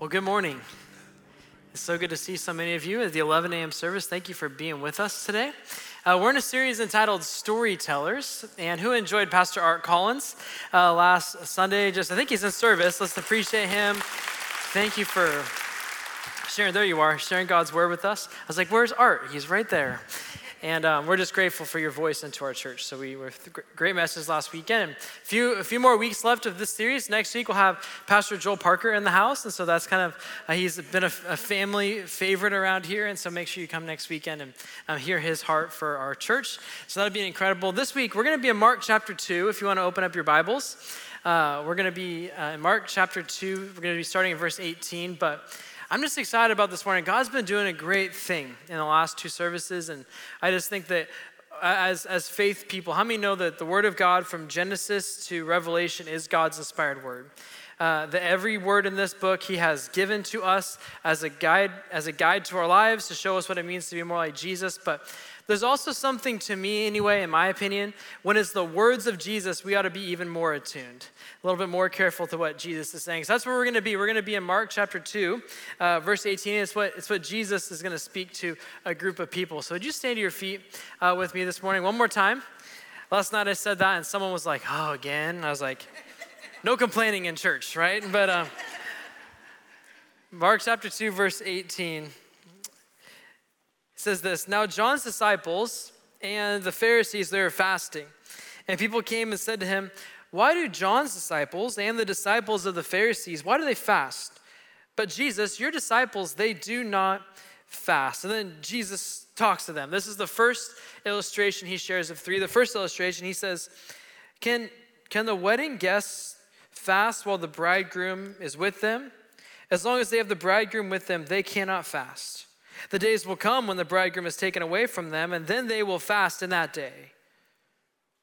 Well, good morning. It's so good to see so many of you at the 11 a.m. service. Thank you for being with us today. Uh, we're in a series entitled Storytellers. And who enjoyed Pastor Art Collins uh, last Sunday? Just, I think he's in service. Let's appreciate him. Thank you for sharing. There you are, sharing God's word with us. I was like, where's Art? He's right there. And um, we're just grateful for your voice into our church. So we were great message last weekend. A few, a few more weeks left of this series. Next week we'll have Pastor Joel Parker in the house, and so that's kind of uh, he's been a, a, family favorite around here. And so make sure you come next weekend and um, hear his heart for our church. So that'll be incredible. This week we're going to be in Mark chapter two. If you want to open up your Bibles, uh, we're going to be uh, in Mark chapter two. We're going to be starting in verse 18, but. I'm just excited about this morning. God's been doing a great thing in the last two services, and I just think that uh, as, as faith people, how many know that the Word of God from Genesis to Revelation is God's inspired Word? Uh, that every word in this book He has given to us as a guide, as a guide to our lives to show us what it means to be more like Jesus. But there's also something to me, anyway, in my opinion, when it's the words of Jesus, we ought to be even more attuned, a little bit more careful to what Jesus is saying. So that's where we're going to be. We're going to be in Mark chapter 2, uh, verse 18. It's what, it's what Jesus is going to speak to a group of people. So would you stand to your feet uh, with me this morning one more time? Last night I said that, and someone was like, oh, again? I was like, no complaining in church, right? But uh, Mark chapter 2, verse 18 says this Now John's disciples and the Pharisees, they were fasting. And people came and said to him, Why do John's disciples and the disciples of the Pharisees, why do they fast? But Jesus, your disciples, they do not fast. And then Jesus talks to them. This is the first illustration he shares of three. The first illustration, he says, Can, can the wedding guests fast while the bridegroom is with them? As long as they have the bridegroom with them, they cannot fast. The days will come when the bridegroom is taken away from them, and then they will fast in that day.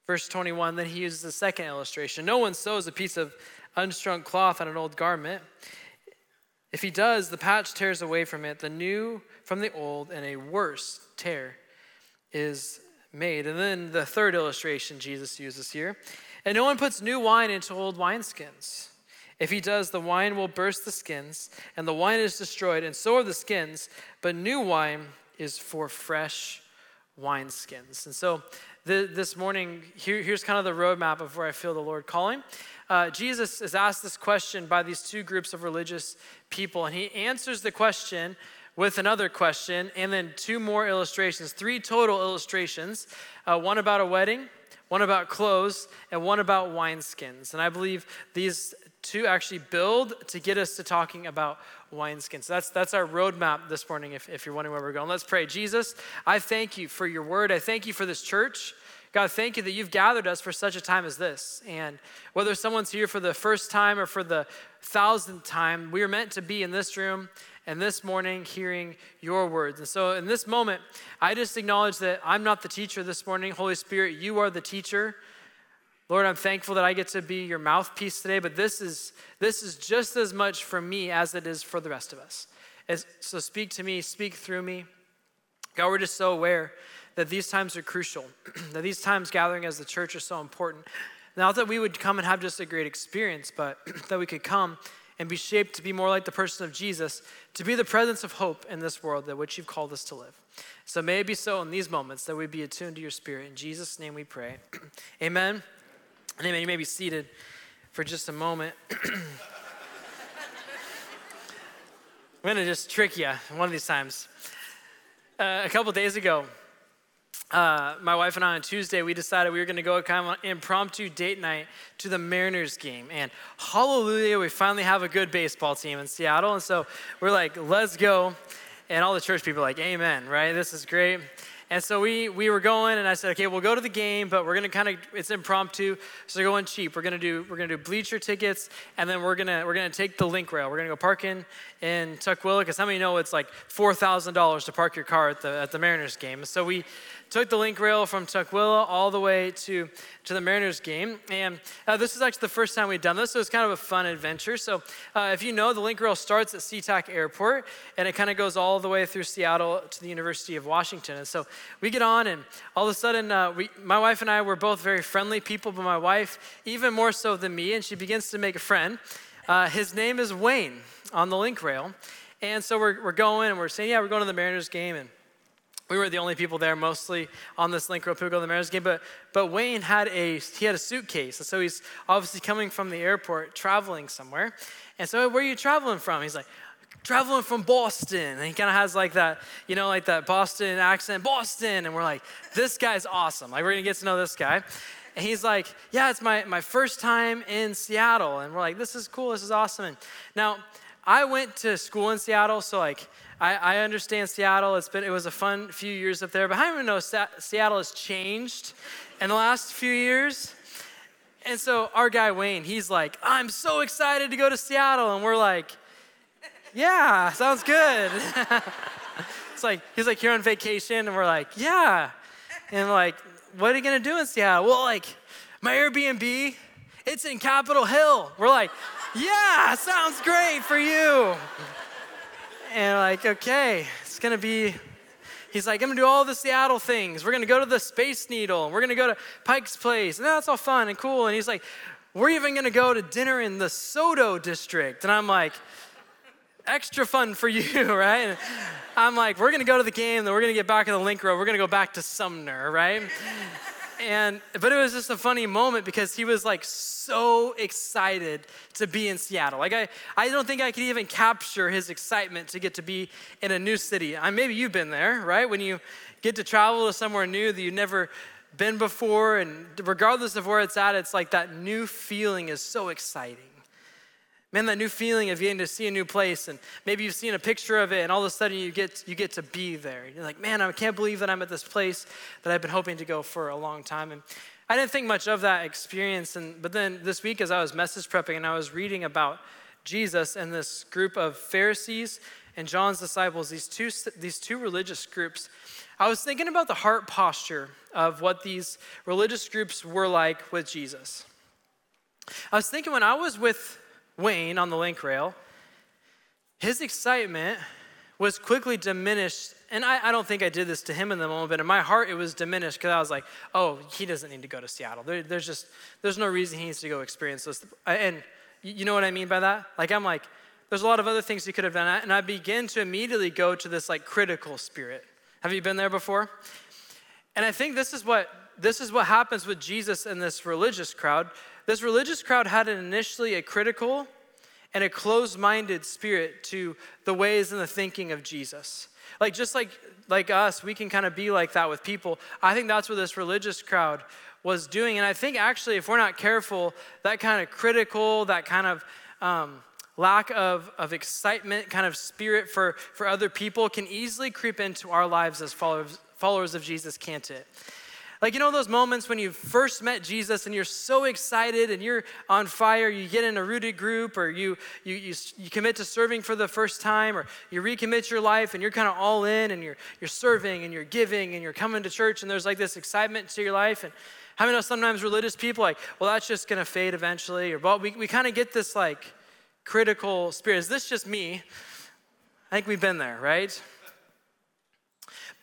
Verse 21, then he uses the second illustration. No one sews a piece of unshrunk cloth on an old garment. If he does, the patch tears away from it, the new from the old, and a worse tear is made. And then the third illustration Jesus uses here. And no one puts new wine into old wineskins. If he does, the wine will burst the skins, and the wine is destroyed, and so are the skins. But new wine is for fresh wineskins. And so the, this morning, here, here's kind of the roadmap of where I feel the Lord calling. Uh, Jesus is asked this question by these two groups of religious people, and he answers the question with another question, and then two more illustrations, three total illustrations uh, one about a wedding, one about clothes, and one about wineskins. And I believe these to actually build to get us to talking about wineskins. So that's, that's our roadmap this morning, if, if you're wondering where we're going. Let's pray. Jesus, I thank you for your word. I thank you for this church. God, thank you that you've gathered us for such a time as this. And whether someone's here for the first time or for the thousandth time, we are meant to be in this room and this morning hearing your words. And so in this moment, I just acknowledge that I'm not the teacher this morning. Holy Spirit, you are the teacher. Lord, I'm thankful that I get to be your mouthpiece today, but this is, this is just as much for me as it is for the rest of us. As, so speak to me, speak through me. God, we're just so aware that these times are crucial, that these times gathering as the church are so important. Not that we would come and have just a great experience, but that we could come and be shaped to be more like the person of Jesus, to be the presence of hope in this world that which you've called us to live. So may it be so in these moments that we be attuned to your spirit. In Jesus' name we pray. Amen. Amen. You may be seated for just a moment. I'm going to just trick you one of these times. Uh, a couple days ago, uh, my wife and I on Tuesday, we decided we were going to go kind of an impromptu date night to the Mariners game. And hallelujah, we finally have a good baseball team in Seattle. And so we're like, let's go. And all the church people are like, amen, right? This is great. And so we, we were going, and I said, okay, we'll go to the game, but we're gonna kind of it's impromptu, so we're going cheap. We're gonna do we're gonna do bleacher tickets, and then we're gonna we're gonna take the link rail. We're gonna go park in in Tukwila, because how many know it's like four thousand dollars to park your car at the at the Mariners game? So we took the link rail from Tukwila all the way to, to the Mariners game. And uh, this is actually the first time we've done this, so it's kind of a fun adventure. So uh, if you know, the link rail starts at SeaTac Airport, and it kind of goes all the way through Seattle to the University of Washington. And so we get on, and all of a sudden, uh, we, my wife and I were both very friendly people, but my wife, even more so than me, and she begins to make a friend. Uh, his name is Wayne on the link rail. And so we're, we're going and we're saying, yeah, we're going to the Mariners game. And we were the only people there mostly on this link rail people go the Mariners game. But, but Wayne had a, he had a suitcase. And so he's obviously coming from the airport, traveling somewhere. And so where are you traveling from? He's like, traveling from Boston. And he kind of has like that, you know, like that Boston accent, Boston. And we're like, this guy's awesome. Like, we're to get to know this guy. And he's like, yeah, it's my, my first time in Seattle. And we're like, this is cool. This is awesome. And now, I went to school in Seattle, so like, I, I understand Seattle. It's been, it was a fun few years up there, but I don't even know Sa- Seattle has changed in the last few years. And so our guy Wayne, he's like, I'm so excited to go to Seattle. And we're like, yeah, sounds good. it's like, he's like, here on vacation. And we're like, yeah. And like, what are you gonna do in Seattle? Well, like, my Airbnb, it's in Capitol Hill. We're like, yeah, sounds great for you. And like, okay, it's gonna be, he's like, I'm gonna do all the Seattle things. We're gonna go to the Space Needle. We're gonna go to Pike's Place. And that's all fun and cool. And he's like, we're even gonna go to dinner in the SoDo district. And I'm like, extra fun for you, right? And I'm like, we're gonna go to the game, then we're gonna get back in the link road, we're gonna go back to Sumner, right? And but it was just a funny moment because he was like so excited to be in Seattle. Like I, I don't think I could even capture his excitement to get to be in a new city. I, maybe you've been there, right? When you get to travel to somewhere new that you've never been before, and regardless of where it's at, it's like that new feeling is so exciting. Man, that new feeling of getting to see a new place, and maybe you've seen a picture of it, and all of a sudden you get you get to be there. You're like, man, I can't believe that I'm at this place that I've been hoping to go for a long time. And I didn't think much of that experience, and but then this week as I was message prepping and I was reading about Jesus and this group of Pharisees and John's disciples, these two these two religious groups, I was thinking about the heart posture of what these religious groups were like with Jesus. I was thinking when I was with Wayne on the link rail, his excitement was quickly diminished. And I, I, don't think I did this to him in the moment, but in my heart, it was diminished because I was like, oh, he doesn't need to go to Seattle. There, there's just, there's no reason he needs to go experience this. And you know what I mean by that? Like, I'm like, there's a lot of other things he could have done. And I begin to immediately go to this like critical spirit. Have you been there before? And I think this is what, this is what happens with Jesus and this religious crowd this religious crowd had initially a critical and a closed minded spirit to the ways and the thinking of Jesus. Like, just like, like us, we can kind of be like that with people. I think that's what this religious crowd was doing. And I think actually, if we're not careful, that kind of critical, that kind of um, lack of, of excitement, kind of spirit for, for other people can easily creep into our lives as followers, followers of Jesus, can't it? Like, you know, those moments when you first met Jesus and you're so excited and you're on fire, you get in a rooted group or you, you, you, you commit to serving for the first time or you recommit your life and you're kind of all in and you're, you're serving and you're giving and you're coming to church and there's like this excitement to your life. And how many know sometimes religious people like, well, that's just going to fade eventually? Or, well, we, we kind of get this like critical spirit. Is this just me? I think we've been there, right?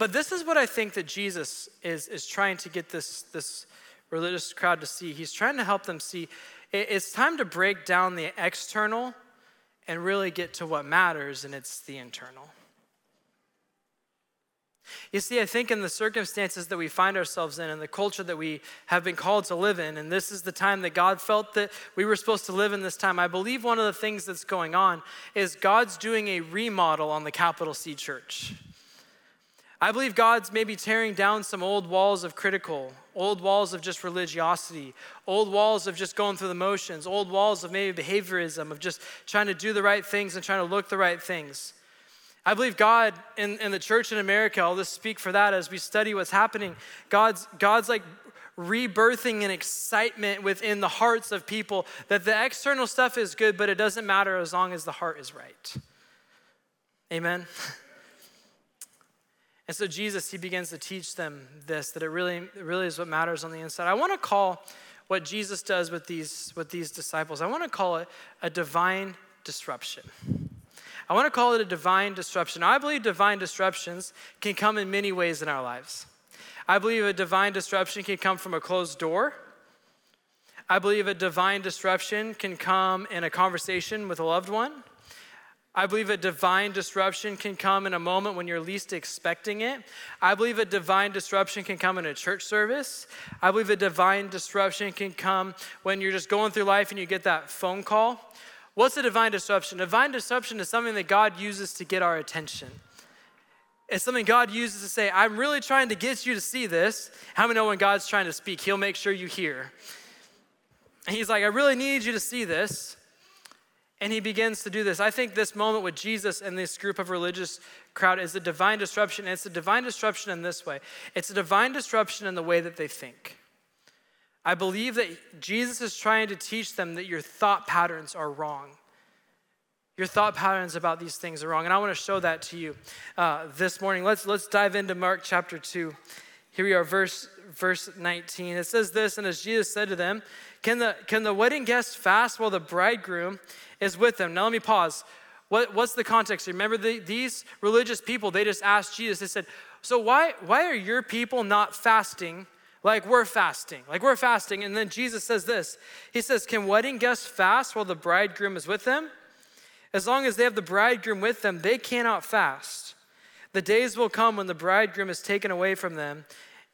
But this is what I think that Jesus is, is trying to get this, this religious crowd to see. He's trying to help them see it's time to break down the external and really get to what matters, and it's the internal. You see, I think in the circumstances that we find ourselves in and the culture that we have been called to live in, and this is the time that God felt that we were supposed to live in this time, I believe one of the things that's going on is God's doing a remodel on the capital C church. I believe God's maybe tearing down some old walls of critical, old walls of just religiosity, old walls of just going through the motions, old walls of maybe behaviorism, of just trying to do the right things and trying to look the right things. I believe God in, in the church in America, I'll just speak for that as we study what's happening. God's, God's like rebirthing an excitement within the hearts of people that the external stuff is good, but it doesn't matter as long as the heart is right. Amen. And so Jesus, he begins to teach them this, that it really, it really is what matters on the inside. I want to call what Jesus does with these, with these disciples, I want to call it a divine disruption. I want to call it a divine disruption. I believe divine disruptions can come in many ways in our lives. I believe a divine disruption can come from a closed door. I believe a divine disruption can come in a conversation with a loved one. I believe a divine disruption can come in a moment when you're least expecting it. I believe a divine disruption can come in a church service. I believe a divine disruption can come when you're just going through life and you get that phone call. What's a divine disruption? Divine disruption is something that God uses to get our attention. It's something God uses to say, I'm really trying to get you to see this. How many know when God's trying to speak, He'll make sure you hear? And He's like, I really need you to see this. And he begins to do this. I think this moment with Jesus and this group of religious crowd is a divine disruption. And it's a divine disruption in this way it's a divine disruption in the way that they think. I believe that Jesus is trying to teach them that your thought patterns are wrong. Your thought patterns about these things are wrong. And I want to show that to you uh, this morning. Let's, let's dive into Mark chapter 2. Here we are, verse, verse 19. It says this, and as Jesus said to them, can the, can the wedding guests fast while the bridegroom is with them? Now let me pause. What, what's the context? Remember, the, these religious people, they just asked Jesus, they said, So why, why are your people not fasting like we're fasting? Like we're fasting. And then Jesus says this He says, Can wedding guests fast while the bridegroom is with them? As long as they have the bridegroom with them, they cannot fast. The days will come when the bridegroom is taken away from them,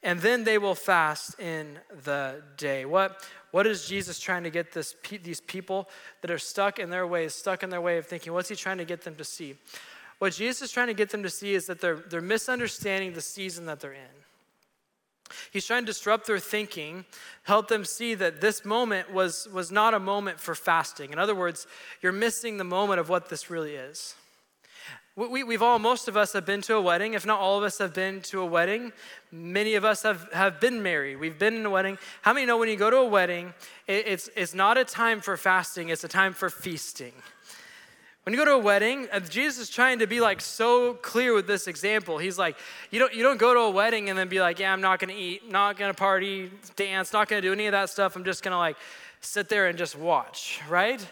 and then they will fast in the day. What, what is Jesus trying to get this, these people that are stuck in their ways, stuck in their way of thinking? What's he trying to get them to see? What Jesus is trying to get them to see is that they're, they're misunderstanding the season that they're in. He's trying to disrupt their thinking, help them see that this moment was, was not a moment for fasting. In other words, you're missing the moment of what this really is. We, we've all, most of us have been to a wedding. If not all of us have been to a wedding, many of us have, have been married. We've been in a wedding. How many know when you go to a wedding, it, it's, it's not a time for fasting, it's a time for feasting. When you go to a wedding, uh, Jesus is trying to be like so clear with this example. He's like, you don't, you don't go to a wedding and then be like, yeah, I'm not gonna eat, not gonna party, dance, not gonna do any of that stuff. I'm just gonna like sit there and just watch, right?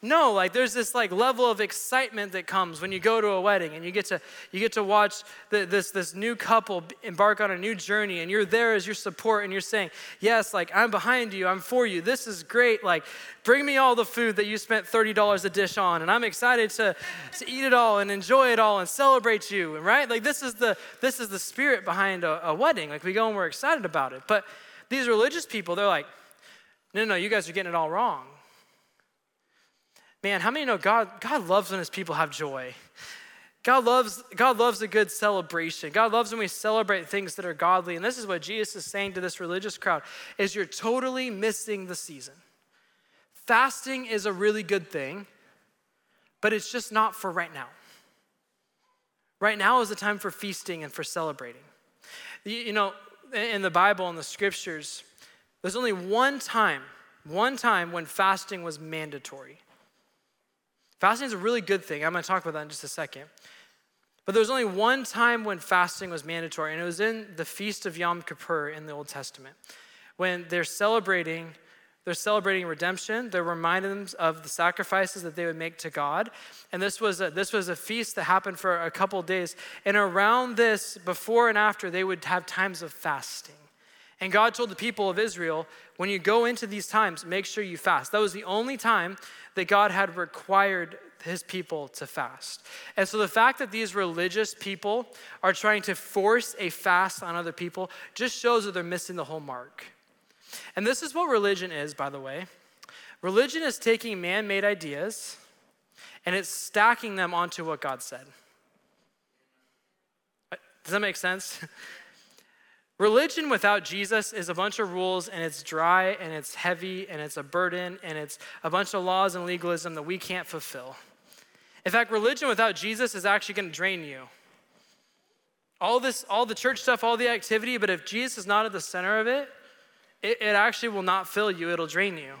No, like there's this like level of excitement that comes when you go to a wedding and you get to you get to watch the, this this new couple embark on a new journey and you're there as your support and you're saying, "Yes, like I'm behind you. I'm for you. This is great. Like bring me all the food that you spent $30 a dish on and I'm excited to to eat it all and enjoy it all and celebrate you." Right? Like this is the this is the spirit behind a, a wedding. Like we go and we're excited about it. But these religious people, they're like, "No, no, you guys are getting it all wrong." Man, how many know God, God loves when his people have joy? God loves, God loves a good celebration. God loves when we celebrate things that are godly. And this is what Jesus is saying to this religious crowd is you're totally missing the season. Fasting is a really good thing, but it's just not for right now. Right now is the time for feasting and for celebrating. You know, in the Bible and the scriptures, there's only one time, one time when fasting was mandatory. Fasting is a really good thing. I'm going to talk about that in just a second. But there was only one time when fasting was mandatory, and it was in the feast of Yom Kippur in the Old Testament. When they're celebrating, they're celebrating redemption. They're reminding them of the sacrifices that they would make to God. And this was a, this was a feast that happened for a couple days. And around this, before and after, they would have times of fasting. And God told the people of Israel, when you go into these times, make sure you fast. That was the only time that God had required his people to fast. And so the fact that these religious people are trying to force a fast on other people just shows that they're missing the whole mark. And this is what religion is, by the way. Religion is taking man made ideas and it's stacking them onto what God said. Does that make sense? Religion without Jesus is a bunch of rules and it's dry and it's heavy and it's a burden and it's a bunch of laws and legalism that we can't fulfill. In fact, religion without Jesus is actually going to drain you. All this, all the church stuff, all the activity, but if Jesus is not at the center of it, it, it actually will not fill you, it'll drain you.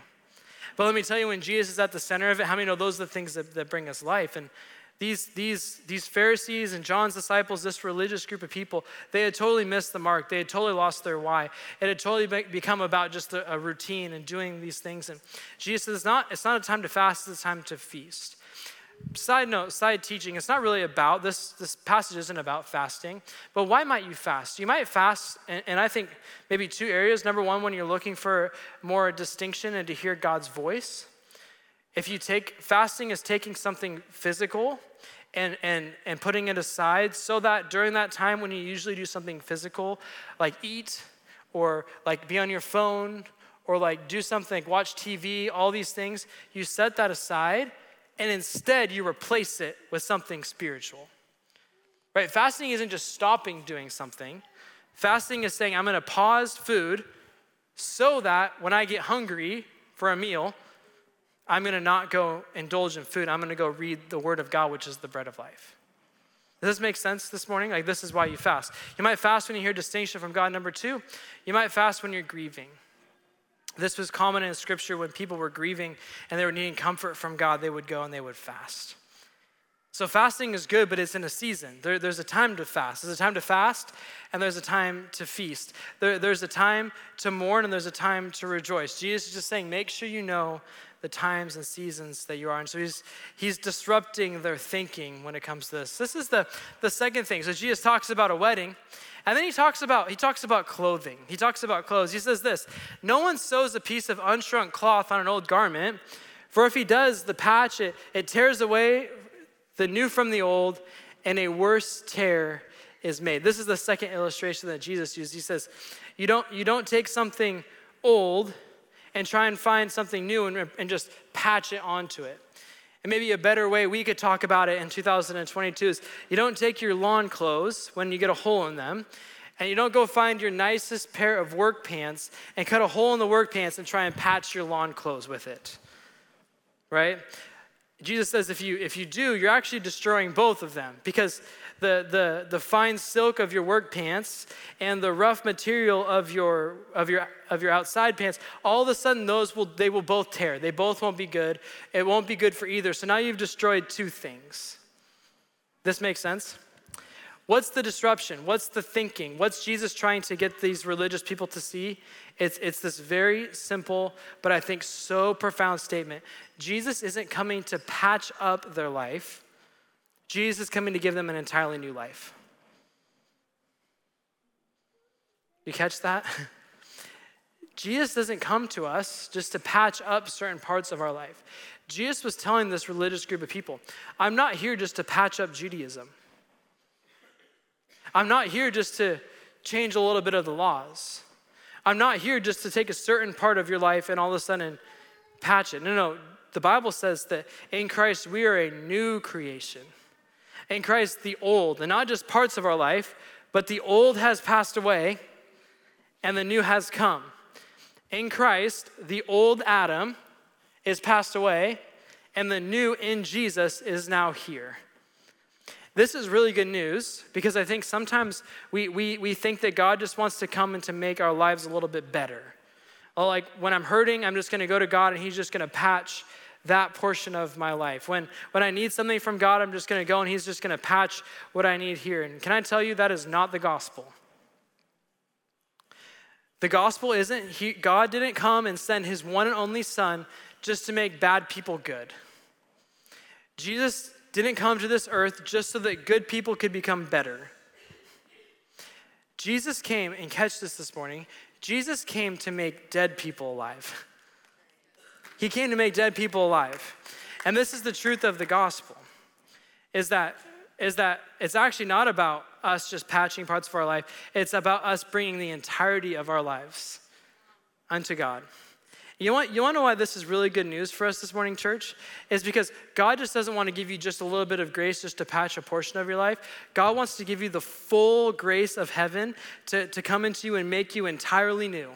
But let me tell you, when Jesus is at the center of it, how many know those are the things that, that bring us life? And these, these, these Pharisees and John's disciples, this religious group of people, they had totally missed the mark. They had totally lost their why. It had totally become about just a, a routine and doing these things. And Jesus says, it's not, it's not a time to fast, it's a time to feast. side note, side teaching, it's not really about this. This passage isn't about fasting, but why might you fast? You might fast, and, and I think maybe two areas. Number one, when you're looking for more distinction and to hear God's voice. If you take fasting is taking something physical and, and, and putting it aside so that during that time when you usually do something physical, like eat or like be on your phone or like do something, watch TV, all these things, you set that aside and instead you replace it with something spiritual. Right? Fasting isn't just stopping doing something. Fasting is saying, I'm going to pause food so that when I get hungry for a meal, I'm going to not go indulge in food. I'm going to go read the Word of God, which is the bread of life. Does this make sense this morning? Like, this is why you fast. You might fast when you hear distinction from God. Number two, you might fast when you're grieving. This was common in scripture when people were grieving and they were needing comfort from God, they would go and they would fast. So, fasting is good, but it's in a season. There, there's a time to fast. There's a time to fast, and there's a time to feast. There, there's a time to mourn, and there's a time to rejoice. Jesus is just saying, make sure you know the times and seasons that you are in. So, he's, he's disrupting their thinking when it comes to this. This is the, the second thing. So, Jesus talks about a wedding, and then he talks about he talks about clothing. He talks about clothes. He says this: No one sews a piece of unshrunk cloth on an old garment, for if he does, the patch it, it tears away the new from the old, and a worse tear is made. This is the second illustration that Jesus used. He says, You don't, you don't take something old and try and find something new and, and just patch it onto it. And maybe a better way we could talk about it in 2022 is you don't take your lawn clothes when you get a hole in them, and you don't go find your nicest pair of work pants and cut a hole in the work pants and try and patch your lawn clothes with it. Right? Jesus says if you if you do, you're actually destroying both of them because the, the, the fine silk of your work pants and the rough material of your, of, your, of your outside pants, all of a sudden those will, they will both tear. They both won't be good. It won't be good for either. So now you've destroyed two things. This makes sense? What's the disruption? What's the thinking? What's Jesus trying to get these religious people to see? It's, it's this very simple, but I think so profound statement. Jesus isn't coming to patch up their life, Jesus is coming to give them an entirely new life. You catch that? Jesus doesn't come to us just to patch up certain parts of our life. Jesus was telling this religious group of people, I'm not here just to patch up Judaism. I'm not here just to change a little bit of the laws. I'm not here just to take a certain part of your life and all of a sudden patch it. No, no. The Bible says that in Christ we are a new creation in Christ the old, and not just parts of our life, but the old has passed away and the new has come. In Christ, the old Adam is passed away and the new in Jesus is now here. This is really good news because I think sometimes we, we, we think that God just wants to come and to make our lives a little bit better. Like when I'm hurting, I'm just going to go to God and He's just going to patch that portion of my life. When, when I need something from God, I'm just going to go and He's just going to patch what I need here. And can I tell you, that is not the gospel. The gospel isn't, he, God didn't come and send His one and only Son just to make bad people good. Jesus didn't come to this earth just so that good people could become better. Jesus came, and catch this this morning, Jesus came to make dead people alive. He came to make dead people alive. And this is the truth of the gospel is that is that it's actually not about us just patching parts of our life. It's about us bringing the entirety of our lives unto God. You want, you want to know why this is really good news for us this morning, church? Is because God just doesn't want to give you just a little bit of grace just to patch a portion of your life. God wants to give you the full grace of heaven to, to come into you and make you entirely new.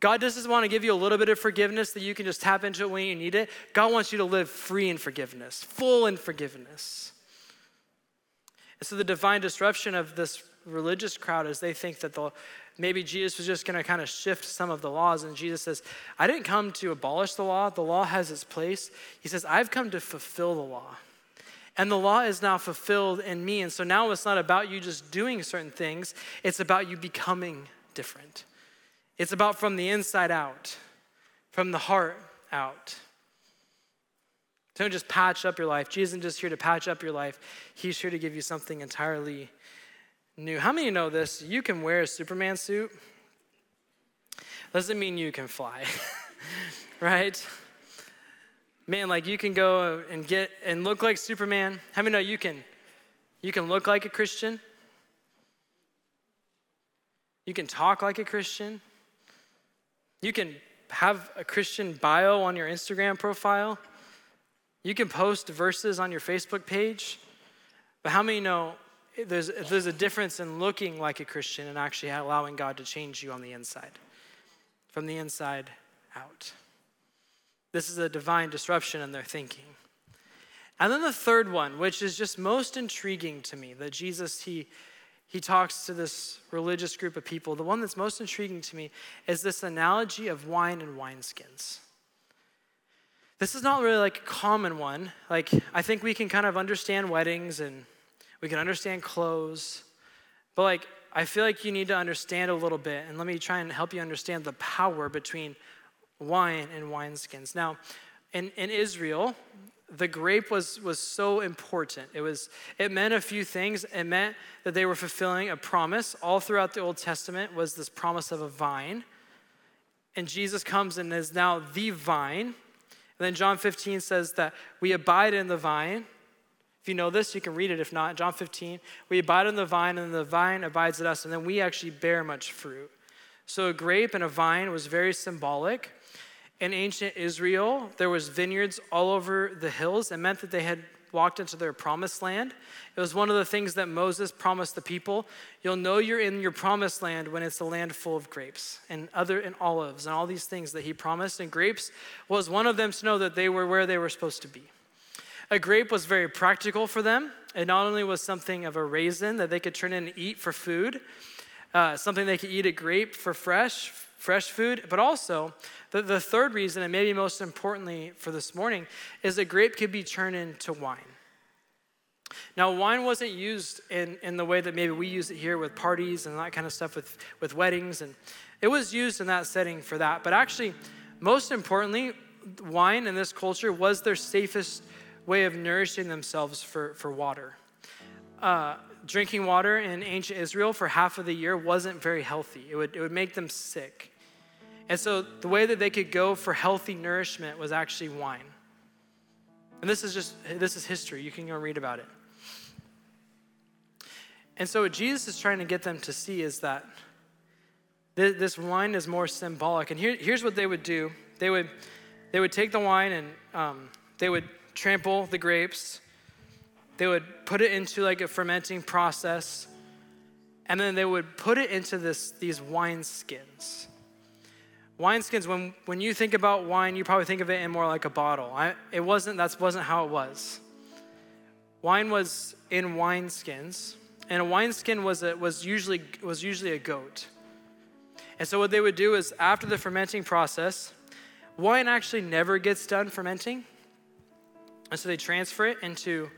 God doesn't want to give you a little bit of forgiveness that you can just tap into it when you need it. God wants you to live free in forgiveness, full in forgiveness. And so the divine disruption of this religious crowd is they think that the, maybe Jesus was just going to kind of shift some of the laws. And Jesus says, I didn't come to abolish the law, the law has its place. He says, I've come to fulfill the law. And the law is now fulfilled in me. And so now it's not about you just doing certain things, it's about you becoming different. It's about from the inside out, from the heart out. Don't just patch up your life. Jesus isn't just here to patch up your life, He's here to give you something entirely new. How many know this? You can wear a Superman suit, doesn't mean you can fly, right? Man, like you can go and get and look like Superman. How many know you can you can look like a Christian? You can talk like a Christian. You can have a Christian bio on your Instagram profile. You can post verses on your Facebook page. But how many know there's, there's a difference in looking like a Christian and actually allowing God to change you on the inside, from the inside out? This is a divine disruption in their thinking. And then the third one, which is just most intriguing to me, that Jesus, he, he talks to this religious group of people. The one that's most intriguing to me is this analogy of wine and wineskins. This is not really like a common one. Like, I think we can kind of understand weddings and we can understand clothes, but like, I feel like you need to understand a little bit, and let me try and help you understand the power between wine and wineskins. Now, in, in Israel, the grape was, was so important. It, was, it meant a few things. It meant that they were fulfilling a promise. All throughout the Old Testament was this promise of a vine. And Jesus comes and is now the vine. And then John 15 says that we abide in the vine. If you know this, you can read it. If not, John 15, we abide in the vine, and the vine abides in us, and then we actually bear much fruit. So a grape and a vine was very symbolic. In ancient Israel, there was vineyards all over the hills. It meant that they had walked into their promised land. It was one of the things that Moses promised the people. You'll know you're in your promised land when it's a land full of grapes and other and olives and all these things that he promised. And grapes was one of them to know that they were where they were supposed to be. A grape was very practical for them. It not only was something of a raisin that they could turn in and eat for food, uh, something they could eat a grape for fresh, fresh food, but also the, the third reason, and maybe most importantly for this morning, is that grape could be turned into wine. Now, wine wasn't used in, in the way that maybe we use it here with parties and that kind of stuff with, with weddings, and it was used in that setting for that. But actually, most importantly, wine in this culture was their safest way of nourishing themselves for, for water. Uh, drinking water in ancient Israel for half of the year wasn't very healthy, it would, it would make them sick. And so the way that they could go for healthy nourishment was actually wine. And this is just, this is history. You can go read about it. And so what Jesus is trying to get them to see is that this wine is more symbolic. And here, here's what they would do. They would, they would take the wine and um, they would trample the grapes. They would put it into like a fermenting process. And then they would put it into this, these wine skins. Wineskins when, when you think about wine you probably think of it in more like a bottle. I, it wasn't that wasn't how it was. Wine was in wineskins and a wineskin was, a, was, usually, was usually a goat. And so what they would do is after the fermenting process wine actually never gets done fermenting and so they transfer it into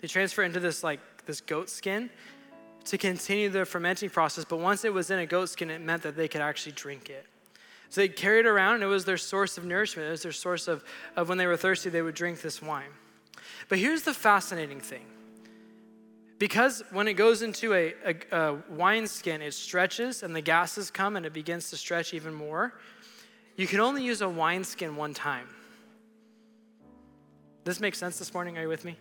they transfer into this like this goat skin to continue the fermenting process but once it was in a goat skin it meant that they could actually drink it so they carried it around, and it was their source of nourishment. It was their source of, of when they were thirsty, they would drink this wine. But here's the fascinating thing because when it goes into a, a, a wine skin, it stretches and the gases come and it begins to stretch even more. You can only use a wine skin one time. This makes sense this morning? Are you with me?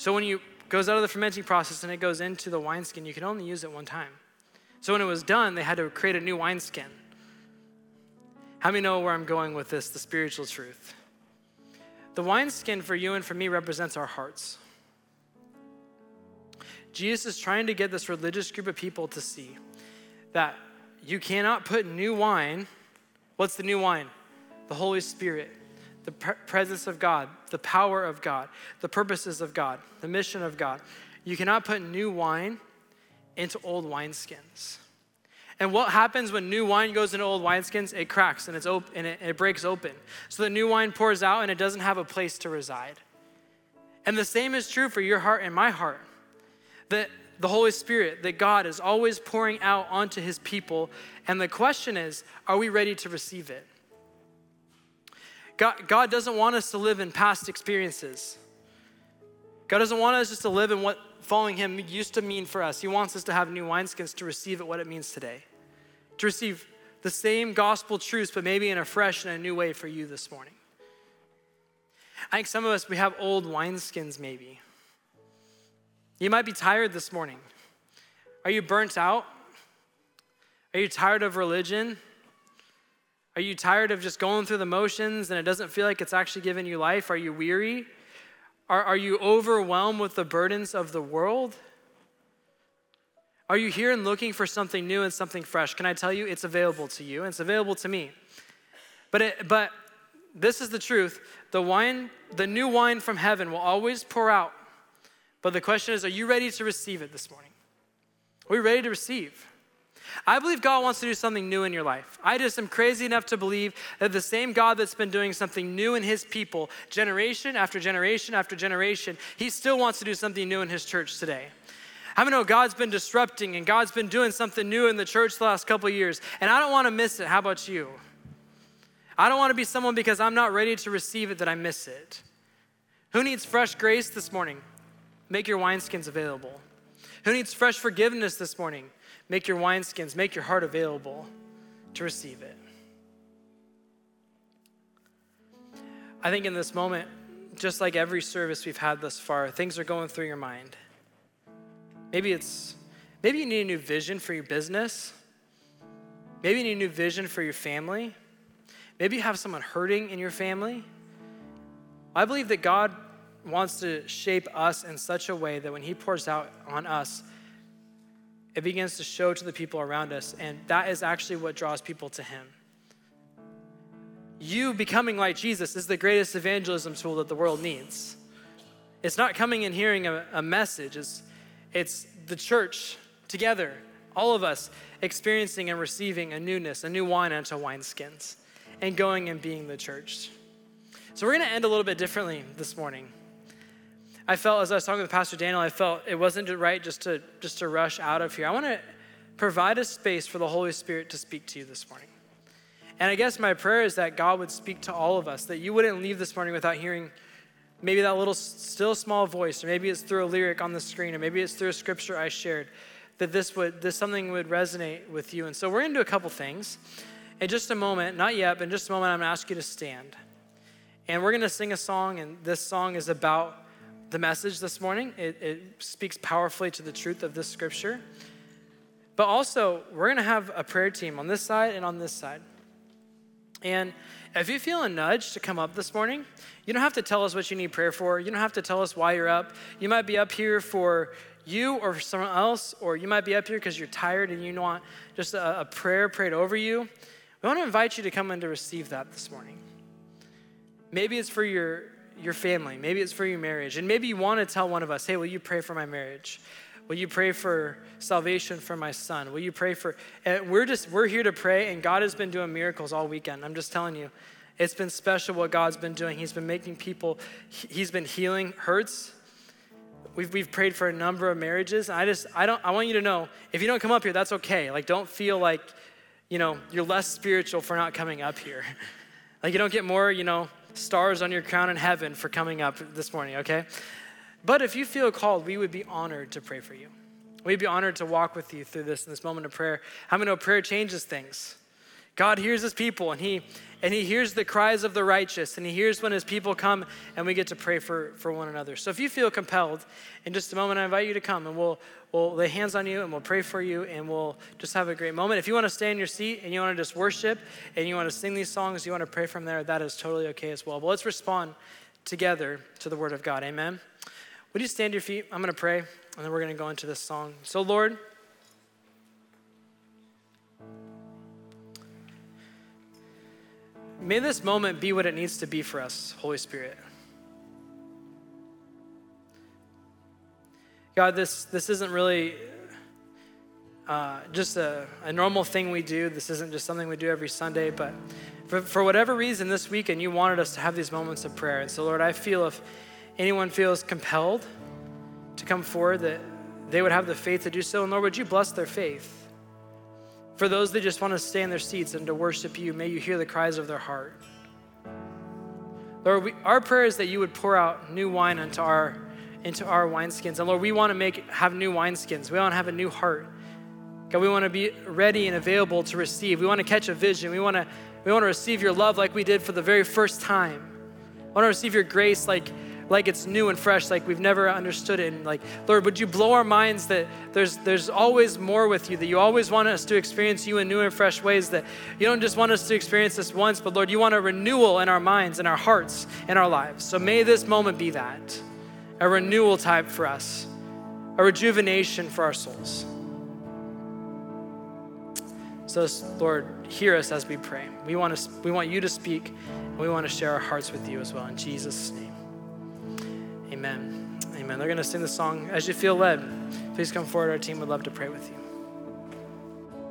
So when it goes out of the fermenting process and it goes into the wineskin, you can only use it one time. So when it was done, they had to create a new wineskin. How many know where I'm going with this, the spiritual truth? The wineskin for you and for me represents our hearts. Jesus is trying to get this religious group of people to see that you cannot put new wine. What's the new wine? The Holy Spirit, the presence of God, the power of God, the purposes of God, the mission of God. You cannot put new wine into old wineskins. And what happens when new wine goes into old wineskins? It cracks and, it's op- and it, it breaks open. So the new wine pours out and it doesn't have a place to reside. And the same is true for your heart and my heart. That the Holy Spirit, that God is always pouring out onto his people. And the question is, are we ready to receive it? God, God doesn't want us to live in past experiences. God doesn't want us just to live in what following Him used to mean for us. He wants us to have new wineskins to receive it what it means today, to receive the same gospel truths, but maybe in a fresh and a new way for you this morning. I think some of us, we have old wineskins maybe. You might be tired this morning. Are you burnt out? Are you tired of religion? Are you tired of just going through the motions and it doesn't feel like it's actually giving you life? Are you weary? Are, are you overwhelmed with the burdens of the world? Are you here and looking for something new and something fresh? Can I tell you, it's available to you and it's available to me. But, it, but this is the truth the wine, the new wine from heaven will always pour out. But the question is, are you ready to receive it this morning? Are we ready to receive? I believe God wants to do something new in your life. I just am crazy enough to believe that the same God that's been doing something new in his people, generation after generation after generation, he still wants to do something new in his church today. How many know God's been disrupting and God's been doing something new in the church the last couple years, and I don't want to miss it. How about you? I don't want to be someone because I'm not ready to receive it that I miss it. Who needs fresh grace this morning? Make your wineskins available. Who needs fresh forgiveness this morning? Make your wineskins, make your heart available to receive it. I think in this moment, just like every service we've had thus far, things are going through your mind. Maybe it's maybe you need a new vision for your business. Maybe you need a new vision for your family. Maybe you have someone hurting in your family. I believe that God wants to shape us in such a way that when He pours out on us, it begins to show to the people around us, and that is actually what draws people to Him. You becoming like Jesus is the greatest evangelism tool that the world needs. It's not coming and hearing a, a message, it's, it's the church together, all of us experiencing and receiving a newness, a new wine unto wineskins, and going and being the church. So we're going to end a little bit differently this morning. I felt as I was talking with Pastor Daniel, I felt it wasn't right just to just to rush out of here. I want to provide a space for the Holy Spirit to speak to you this morning. And I guess my prayer is that God would speak to all of us, that you wouldn't leave this morning without hearing maybe that little still small voice, or maybe it's through a lyric on the screen, or maybe it's through a scripture I shared, that this would this something would resonate with you. And so we're gonna do a couple things. In just a moment, not yet, but in just a moment, I'm gonna ask you to stand. And we're gonna sing a song, and this song is about the message this morning. It, it speaks powerfully to the truth of this scripture. But also, we're going to have a prayer team on this side and on this side. And if you feel a nudge to come up this morning, you don't have to tell us what you need prayer for. You don't have to tell us why you're up. You might be up here for you or for someone else, or you might be up here because you're tired and you want just a, a prayer prayed over you. We want to invite you to come in to receive that this morning. Maybe it's for your your family. Maybe it's for your marriage. And maybe you want to tell one of us, hey, will you pray for my marriage? Will you pray for salvation for my son? Will you pray for and we're just we're here to pray and God has been doing miracles all weekend. I'm just telling you. It's been special what God's been doing. He's been making people he's been healing hurts. We've, we've prayed for a number of marriages. I just I don't I want you to know if you don't come up here, that's okay. Like don't feel like, you know, you're less spiritual for not coming up here. Like you don't get more, you know, stars on your crown in heaven for coming up this morning, okay? But if you feel called, we would be honored to pray for you. We'd be honored to walk with you through this in this moment of prayer. How many know prayer changes things? God hears his people and he and he hears the cries of the righteous and he hears when his people come and we get to pray for, for one another. So if you feel compelled, in just a moment I invite you to come and we'll we'll lay hands on you and we'll pray for you and we'll just have a great moment. If you want to stay in your seat and you want to just worship and you want to sing these songs, you want to pray from there, that is totally okay as well. But let's respond together to the word of God. Amen. Would you stand your feet? I'm going to pray and then we're going to go into this song. So, Lord, may this moment be what it needs to be for us, Holy Spirit. God, this, this isn't really uh, just a, a, normal thing we do. This isn't just something we do every Sunday, but for, for whatever reason this weekend, you wanted us to have these moments of prayer. And so, Lord, I feel if anyone feels compelled to come forward, that they would have the faith to do so. And Lord, would you bless their faith? For those that just want to stay in their seats and to worship you, may you hear the cries of their heart. Lord, we, our prayer is that you would pour out new wine into our into our wineskins. And Lord, we want to make have new wineskins. We want to have a new heart. God, we want to be ready and available to receive. We want to catch a vision. We want to we want to receive your love like we did for the very first time. I want to receive your grace like like it's new and fresh, like we've never understood it. And like, Lord, would you blow our minds that there's there's always more with you, that you always want us to experience you in new and fresh ways, that you don't just want us to experience this once, but Lord, you want a renewal in our minds, in our hearts, in our lives. So may this moment be that. A renewal type for us, a rejuvenation for our souls. So, Lord, hear us as we pray. We want, to, we want you to speak, and we want to share our hearts with you as well. In Jesus' name. Amen. Amen. They're going to sing the song as you feel led. Please come forward. Our team would love to pray with you.